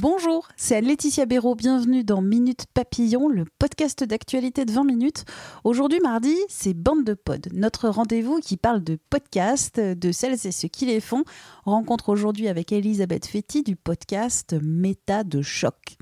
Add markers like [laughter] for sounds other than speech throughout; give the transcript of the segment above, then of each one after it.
Bonjour, c'est Laetitia Béraud. Bienvenue dans Minute Papillon, le podcast d'actualité de 20 minutes. Aujourd'hui, mardi, c'est Bande de Pod, notre rendez-vous qui parle de podcasts, de celles et ceux qui les font. Rencontre aujourd'hui avec Elisabeth Fetty du podcast Méta de choc.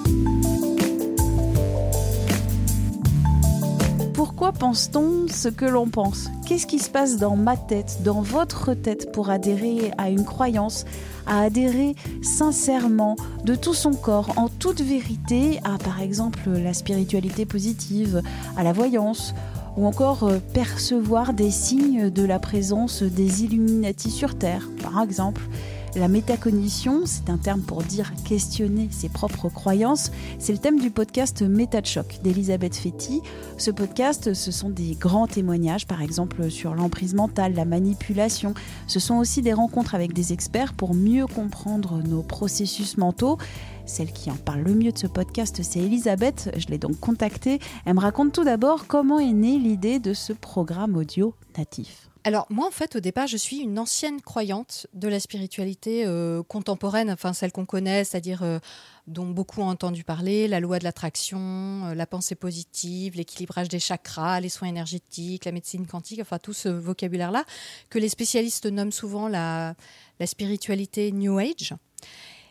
Pourquoi pense-t-on ce que l'on pense? Qu'est-ce qui se passe dans ma tête, dans votre tête pour adhérer à une croyance, à adhérer sincèrement, de tout son corps, en toute vérité, à par exemple la spiritualité positive, à la voyance ou encore euh, percevoir des signes de la présence des Illuminati sur Terre, par exemple? La métacognition, c'est un terme pour dire questionner ses propres croyances. C'est le thème du podcast Méta de choc d'Elisabeth Fetty. Ce podcast, ce sont des grands témoignages, par exemple sur l'emprise mentale, la manipulation. Ce sont aussi des rencontres avec des experts pour mieux comprendre nos processus mentaux. Celle qui en parle le mieux de ce podcast, c'est Elisabeth. Je l'ai donc contactée. Elle me raconte tout d'abord comment est née l'idée de ce programme audio natif. Alors moi en fait au départ je suis une ancienne croyante de la spiritualité euh, contemporaine, enfin celle qu'on connaît, c'est-à-dire euh, dont beaucoup ont entendu parler, la loi de l'attraction, euh, la pensée positive, l'équilibrage des chakras, les soins énergétiques, la médecine quantique, enfin tout ce vocabulaire-là que les spécialistes nomment souvent la, la spiritualité New Age.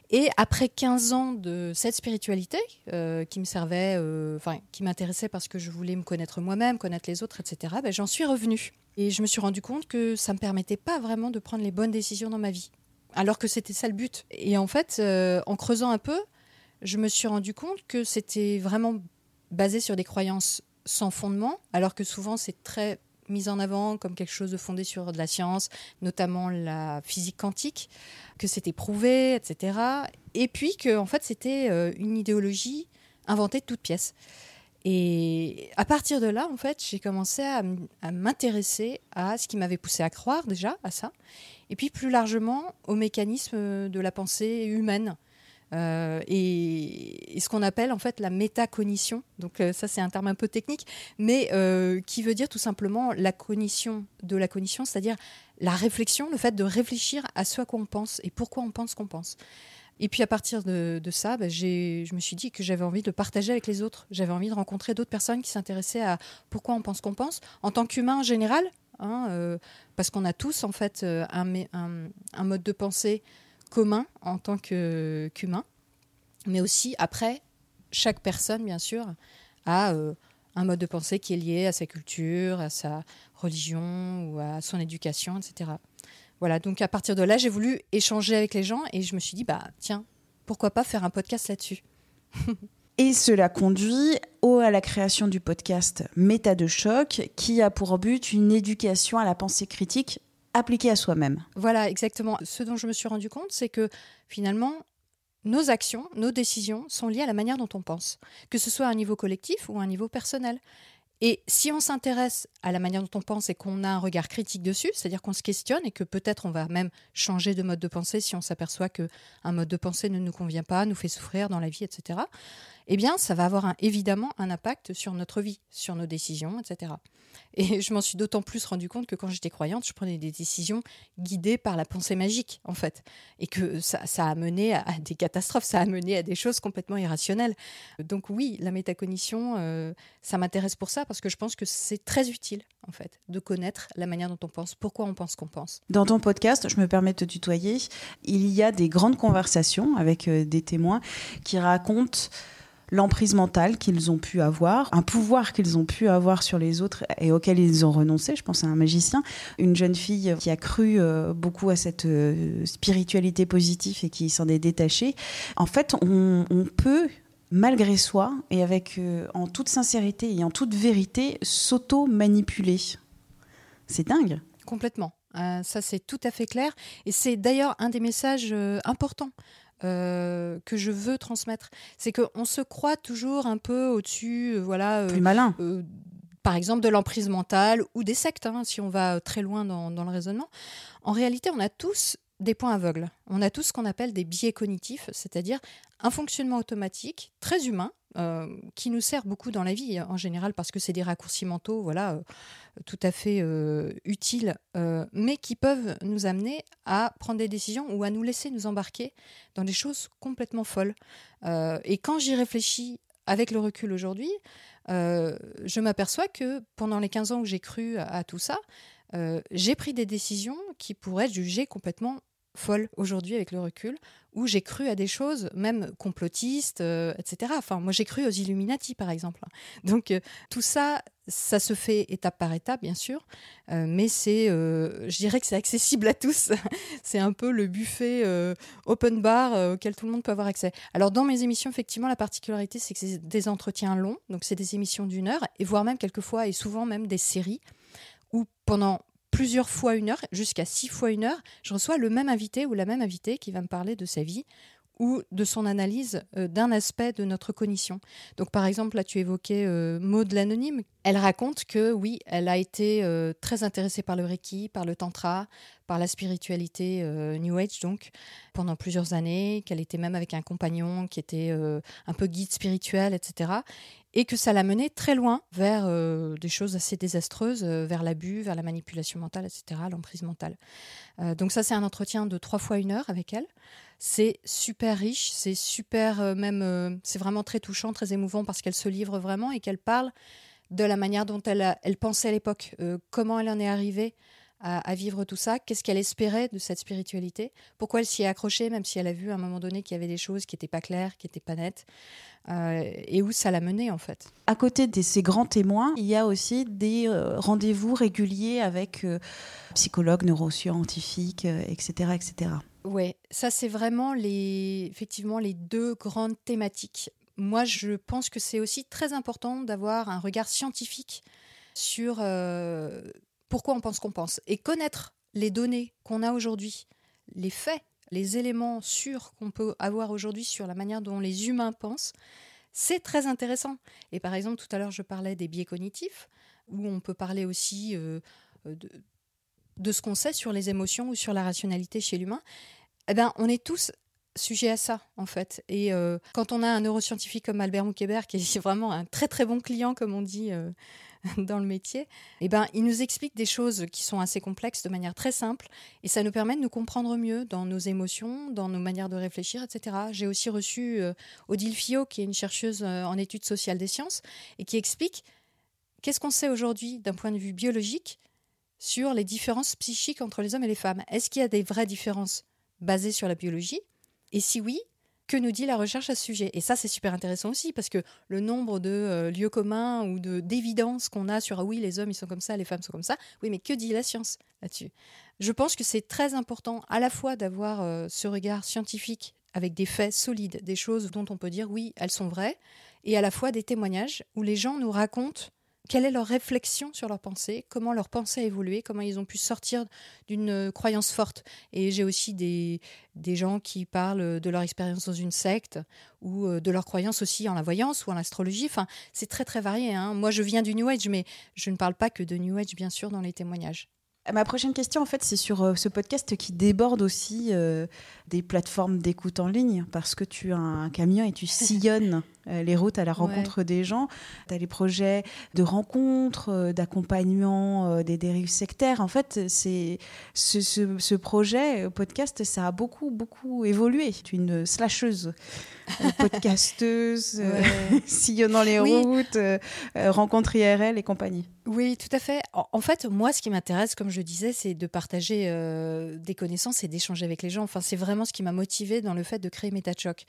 Et après 15 ans de cette spiritualité qui me servait, enfin qui m'intéressait parce que je voulais me connaître moi-même, connaître les autres, etc., ben, j'en suis revenue. Et je me suis rendu compte que ça ne me permettait pas vraiment de prendre les bonnes décisions dans ma vie. Alors que c'était ça le but. Et en fait, euh, en creusant un peu, je me suis rendu compte que c'était vraiment basé sur des croyances sans fondement, alors que souvent c'est très mis en avant comme quelque chose de fondé sur de la science, notamment la physique quantique, que c'était prouvé, etc. Et puis que en fait c'était euh, une idéologie inventée de toutes pièces. Et à partir de là, en fait, j'ai commencé à, m'intéresser à ce qui m'avait poussé à croire déjà à ça, et puis plus largement au mécanisme de la pensée humaine. Euh, et, ce qu'on appelle en fait la métacognition. Donc euh, ça c'est un terme un peu technique, mais euh, qui veut dire tout simplement la cognition de la cognition, c'est-à-dire la réflexion, le fait de réfléchir à ce qu'on pense et pourquoi on pense qu'on pense. Et puis à partir de, ça, bah, je me suis dit que j'avais envie de partager avec les autres. J'avais envie de rencontrer d'autres personnes qui s'intéressaient à pourquoi on pense qu'on pense, en tant qu'humain en général, hein, parce qu'on a tous en fait un, mode de pensée commun en tant qu'humain, mais aussi après, chaque personne, bien sûr, a euh, un mode de pensée qui est lié à sa culture, à sa religion ou à son éducation, etc. Voilà, donc à partir de là, j'ai voulu échanger avec les gens et je me suis dit, bah tiens, pourquoi pas faire un podcast là-dessus? [laughs] Et cela conduit au, à la création du podcast Méta de choc, qui a pour but une éducation à la pensée critique appliquée à soi-même. Voilà, exactement. Ce dont je me suis rendu compte, c'est que finalement, nos actions, nos décisions sont liées à la manière dont on pense, que ce soit à un niveau collectif ou à un niveau personnel. Et si on s'intéresse à la manière dont on pense et qu'on a un regard critique dessus, c'est-à-dire qu'on se questionne et que peut-être on va même changer de mode de pensée si on s'aperçoit que un mode de pensée ne nous convient pas, nous fait souffrir dans la vie, etc. Eh bien, ça va avoir évidemment un impact sur notre vie, sur nos décisions, etc. Et je m'en suis d'autant plus rendu compte que quand j'étais croyante, je prenais des décisions guidées par la pensée magique, en fait. Et que ça, a mené à, des catastrophes, ça a mené à des choses complètement irrationnelles. Donc oui, la métacognition, euh, ça m'intéresse pour ça, parce que je pense que c'est très utile, en fait, de connaître la manière dont on pense, pourquoi on pense qu'on pense. Dans ton podcast, je me permets de te tutoyer, il y a des grandes conversations avec euh, des témoins qui racontent l'emprise mentale qu'ils ont pu avoir, un pouvoir qu'ils ont pu avoir sur les autres et auquel ils ont renoncé. Je pense à un magicien, une jeune fille qui a cru euh, beaucoup à cette euh, spiritualité positive et qui s'en est détachée. En fait, on, peut malgré soi et avec euh, en toute sincérité et en toute vérité s'auto-manipuler. C'est dingue. Complètement. Ça, c'est tout à fait clair. Et c'est d'ailleurs un des messages importants euh, que je veux transmettre. C'est qu'on se croit toujours un peu au-dessus, voilà. Plus malin. par exemple, de l'emprise mentale ou des sectes, hein, si on va très loin dans, dans le raisonnement. En réalité, on a tous des points aveugles. On a tous ce qu'on appelle des biais cognitifs, c'est-à-dire un fonctionnement automatique très humain euh, qui nous sert beaucoup dans la vie en général parce que c'est des raccourcis mentaux, voilà, euh, tout à fait euh, utiles, mais qui peuvent nous amener à prendre des décisions ou à nous laisser nous embarquer dans des choses complètement folles. et quand j'y réfléchis avec le recul aujourd'hui, je m'aperçois que pendant les 15 ans où j'ai cru à, tout ça, j'ai pris des décisions qui pourraient être jugées complètement folle aujourd'hui avec le recul, où j'ai cru à des choses, même complotistes, euh, etc. Enfin, moi j'ai cru aux Illuminati, par exemple. Donc euh, tout ça, ça se fait étape par étape, bien sûr, euh, mais c'est, je dirais que c'est accessible à tous. [laughs] c'est un peu le buffet open bar auquel tout le monde peut avoir accès. Alors dans mes émissions, effectivement, la particularité, c'est que c'est des entretiens longs, donc c'est des émissions d'une heure, et voire même quelquefois, et souvent même des séries, où pendant plusieurs fois une heure, jusqu'à six fois une heure, je reçois le même invité ou la même invitée qui va me parler de sa vie ou de son analyse euh, d'un aspect de notre cognition. Donc par exemple, là tu évoquais euh, Maud l'anonyme, elle raconte que oui, elle a été euh, très intéressée par le Reiki, par le Tantra, par la spiritualité New Age donc, pendant plusieurs années, qu'elle était même avec un compagnon qui était un peu guide spirituel, etc et que ça l'a menée très loin vers euh, des choses assez désastreuses, euh, vers l'abus, vers la manipulation mentale, etc., l'emprise mentale. Euh, donc ça, c'est un entretien de trois fois une heure avec elle. C'est super riche, c'est super même, c'est vraiment très touchant, très émouvant parce qu'elle se livre vraiment et qu'elle parle de la manière dont elle pensait à l'époque, comment elle en est arrivée à, vivre tout ça, qu'est-ce qu'elle espérait de cette spiritualité, pourquoi elle s'y est accrochée, même si elle a vu à un moment donné qu'il y avait des choses qui n'étaient pas claires, qui n'étaient pas nettes, euh, et où ça l'a menée en fait? À côté de ces grands témoins, il y a aussi des euh, rendez-vous réguliers avec euh, psychologues, neuroscientifiques, etc., etc. Oui, ça c'est vraiment les, effectivement les deux grandes thématiques. Moi, je pense que c'est aussi très important d'avoir un regard scientifique sur pourquoi on pense qu'on pense. Et connaître les données qu'on a aujourd'hui, les faits, les éléments sûrs qu'on peut avoir aujourd'hui sur la manière dont les humains pensent, c'est très intéressant. Et par exemple, tout à l'heure, je parlais des biais cognitifs, où on peut parler aussi euh, de, ce qu'on sait sur les émotions ou sur la rationalité chez l'humain. Eh ben, on est tous sujets à ça, en fait. Et euh, quand on a un neuroscientifique comme Albert Moukébert, qui est vraiment un très très bon client, comme on dit euh, [laughs] dans le métier, eh ben, il nous explique des choses qui sont assez complexes de manière très simple et ça nous permet de nous comprendre mieux dans nos émotions, dans nos manières de réfléchir, etc. J'ai aussi reçu euh, Odile Fillot, qui est une chercheuse euh, en études sociales des sciences et qui explique qu'est-ce qu'on sait aujourd'hui d'un point de vue biologique sur les différences psychiques entre les hommes et les femmes. Est-ce qu'il y a des vraies différences basées sur la biologie? Et si oui, que nous dit la recherche à ce sujet. Et ça, c'est super intéressant aussi, parce que le nombre de euh, lieux communs ou d'évidences qu'on a sur ah oui, les hommes, ils sont comme ça, les femmes sont comme ça, oui, mais que dit la science là-dessus? Je pense que c'est très important à la fois d'avoir euh, ce regard scientifique avec des faits solides, des choses dont on peut dire oui, elles sont vraies, et à la fois des témoignages où les gens nous racontent quelle est leur réflexion sur leur pensée, comment leur pensée a évolué, comment ils ont pu sortir d'une euh, croyance forte. Et j'ai aussi des, des gens qui parlent de leur expérience dans une secte ou euh, de leur croyance aussi en la voyance ou en l'astrologie. Enfin, c'est très très varié. Hein. Moi, je viens du New Age, mais je ne parle pas que de New Age, bien sûr, dans les témoignages. Ma prochaine question, en fait, c'est sur euh, ce podcast qui déborde aussi des plateformes d'écoute en ligne, parce que tu as un camion et tu sillonnes les routes à la rencontre des gens. Tu as les projets de rencontres, euh, d'accompagnement euh, des dérives sectaires. En fait, c'est ce, ce, projet podcast, ça a beaucoup, beaucoup évolué. Tu es une slasheuse, [laughs] podcasteuse, [laughs] sillonnant les routes, rencontre IRL et compagnie. Oui, tout à fait. En, fait, moi, ce qui m'intéresse, comme je disais, c'est de partager des connaissances et d'échanger avec les gens. Enfin, c'est vraiment ce qui m'a motivée dans le fait de créer MetaChoc.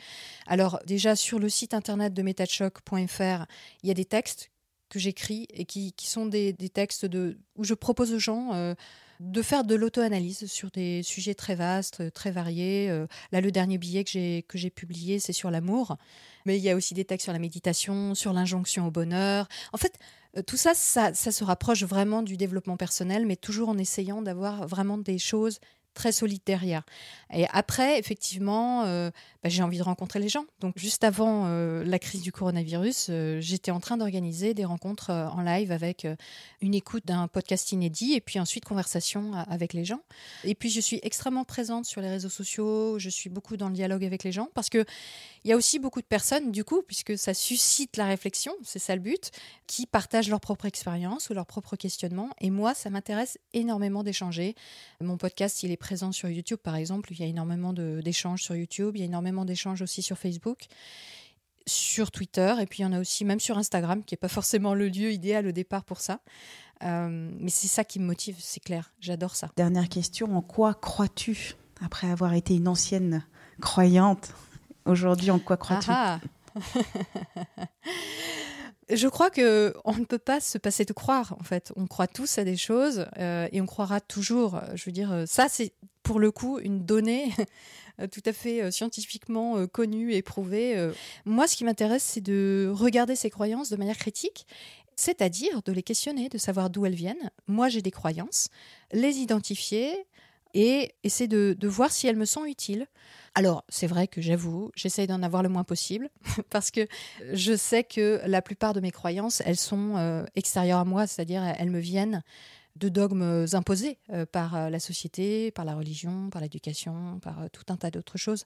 Alors, déjà, sur le site internet de metachoc.fr, il y a des textes que j'écris et qui, sont des, textes de, où je propose aux gens euh, de faire de l'auto-analyse sur des sujets très vastes, très variés. Euh, là, le dernier billet que j'ai, publié, c'est sur l'amour. Mais il y a aussi des textes sur la méditation, sur l'injonction au bonheur. En fait, Euh, tout ça, ça, ça se rapproche vraiment du développement personnel, mais toujours en essayant d'avoir vraiment des choses très solide derrière. Et après, effectivement, euh, bah, j'ai envie de rencontrer les gens. Donc, juste avant euh, la crise du coronavirus, euh, j'étais en train d'organiser des rencontres en live avec une écoute d'un podcast inédit et puis ensuite conversation avec les gens. Et puis, je suis extrêmement présente sur les réseaux sociaux. Je suis beaucoup dans le dialogue avec les gens parce que il y a aussi beaucoup de personnes, du coup, puisque ça suscite la réflexion, c'est ça le but, qui partagent leur propre expérience ou leur propre questionnement. Et moi, ça m'intéresse énormément d'échanger. Mon podcast, il est présent sur YouTube, par exemple. Il y a énormément d'échanges sur YouTube. Il y a énormément d'échanges aussi sur Facebook sur Twitter et puis il y en a aussi même sur Instagram qui n'est pas forcément le lieu idéal au départ pour ça. Euh, mais c'est ça qui me motive, c'est clair, j'adore ça. Dernière question, en quoi crois-tu après avoir été une ancienne croyante Aujourd'hui, en quoi crois-tu? Ah ah. [laughs] Je crois que on ne peut pas se passer de croire. En fait, on croit tous à des choses euh, et on croira toujours. Je veux dire, euh, ça c'est pour le coup une donnée [laughs] tout à fait euh, scientifiquement connue et prouvée. Moi, ce qui m'intéresse, c'est de regarder ces croyances de manière critique c'est-à-dire de les questionner, de savoir d'où elles viennent. Moi, j'ai des croyances, les identifier et essayer de, voir si elles me sont utiles. Alors, c'est vrai que j'avoue, j'essaye d'en avoir le moins possible [laughs] parce que je sais que la plupart de mes croyances, elles sont euh, extérieures à moi, c'est-à-dire elles me viennent de dogmes imposés euh, par euh, la société, par la religion, par l'éducation, par tout un tas d'autres choses.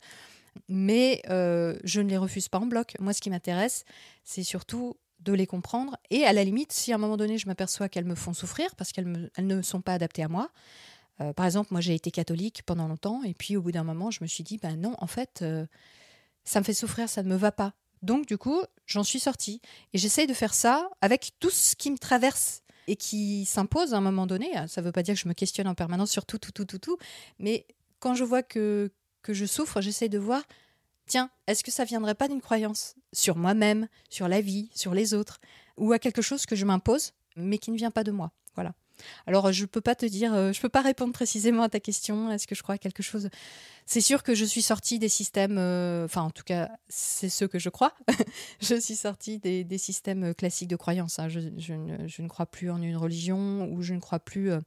Mais je ne les refuse pas en bloc. Moi, ce qui m'intéresse, c'est surtout de les comprendre et à la limite, si à un moment donné, je m'aperçois qu'elles me font souffrir parce qu'elles ne sont pas adaptées à moi, euh, par exemple, moi j'ai été catholique pendant longtemps et puis au bout d'un moment, je me suis dit, ben non, en fait, euh, ça me fait souffrir, ça ne me va pas. Donc du coup, j'en suis sortie et j'essaye de faire ça avec tout ce qui me traverse et qui s'impose à un moment donné. Ça ne veut pas dire que je me questionne en permanence sur tout, tout, tout, tout, tout, mais quand je vois que, que je souffre, j'essaie de voir, tiens, est-ce que ça viendrait pas d'une croyance sur moi-même, sur la vie, sur les autres, ou à quelque chose que je m'impose, mais qui ne vient pas de moi? Voilà. Alors, je ne peux pas te dire, euh, je peux pas répondre précisément à ta question. Est-ce que je crois à quelque chose? C'est sûr que je suis sortie des systèmes, euh, enfin, en tout cas, c'est ce que je crois. [laughs] je suis sortie des, systèmes classiques de croyance. Hein. Je, ne, je, ne, crois plus en une religion ou je ne crois plus euh,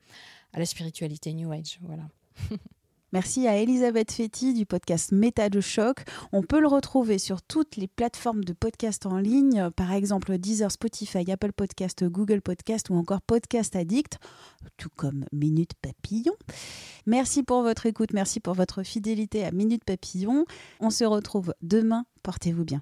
à la spiritualité New Age. Voilà. [laughs] Merci à Elisabeth Fetti du podcast Méta de choc. On peut le retrouver sur toutes les plateformes de podcast en ligne, par exemple Deezer, Spotify, Apple Podcast, Google Podcast ou encore Podcast Addict, tout comme Minute Papillon. Merci pour votre écoute, merci pour votre fidélité à Minute Papillon. On se retrouve demain. Portez-vous bien.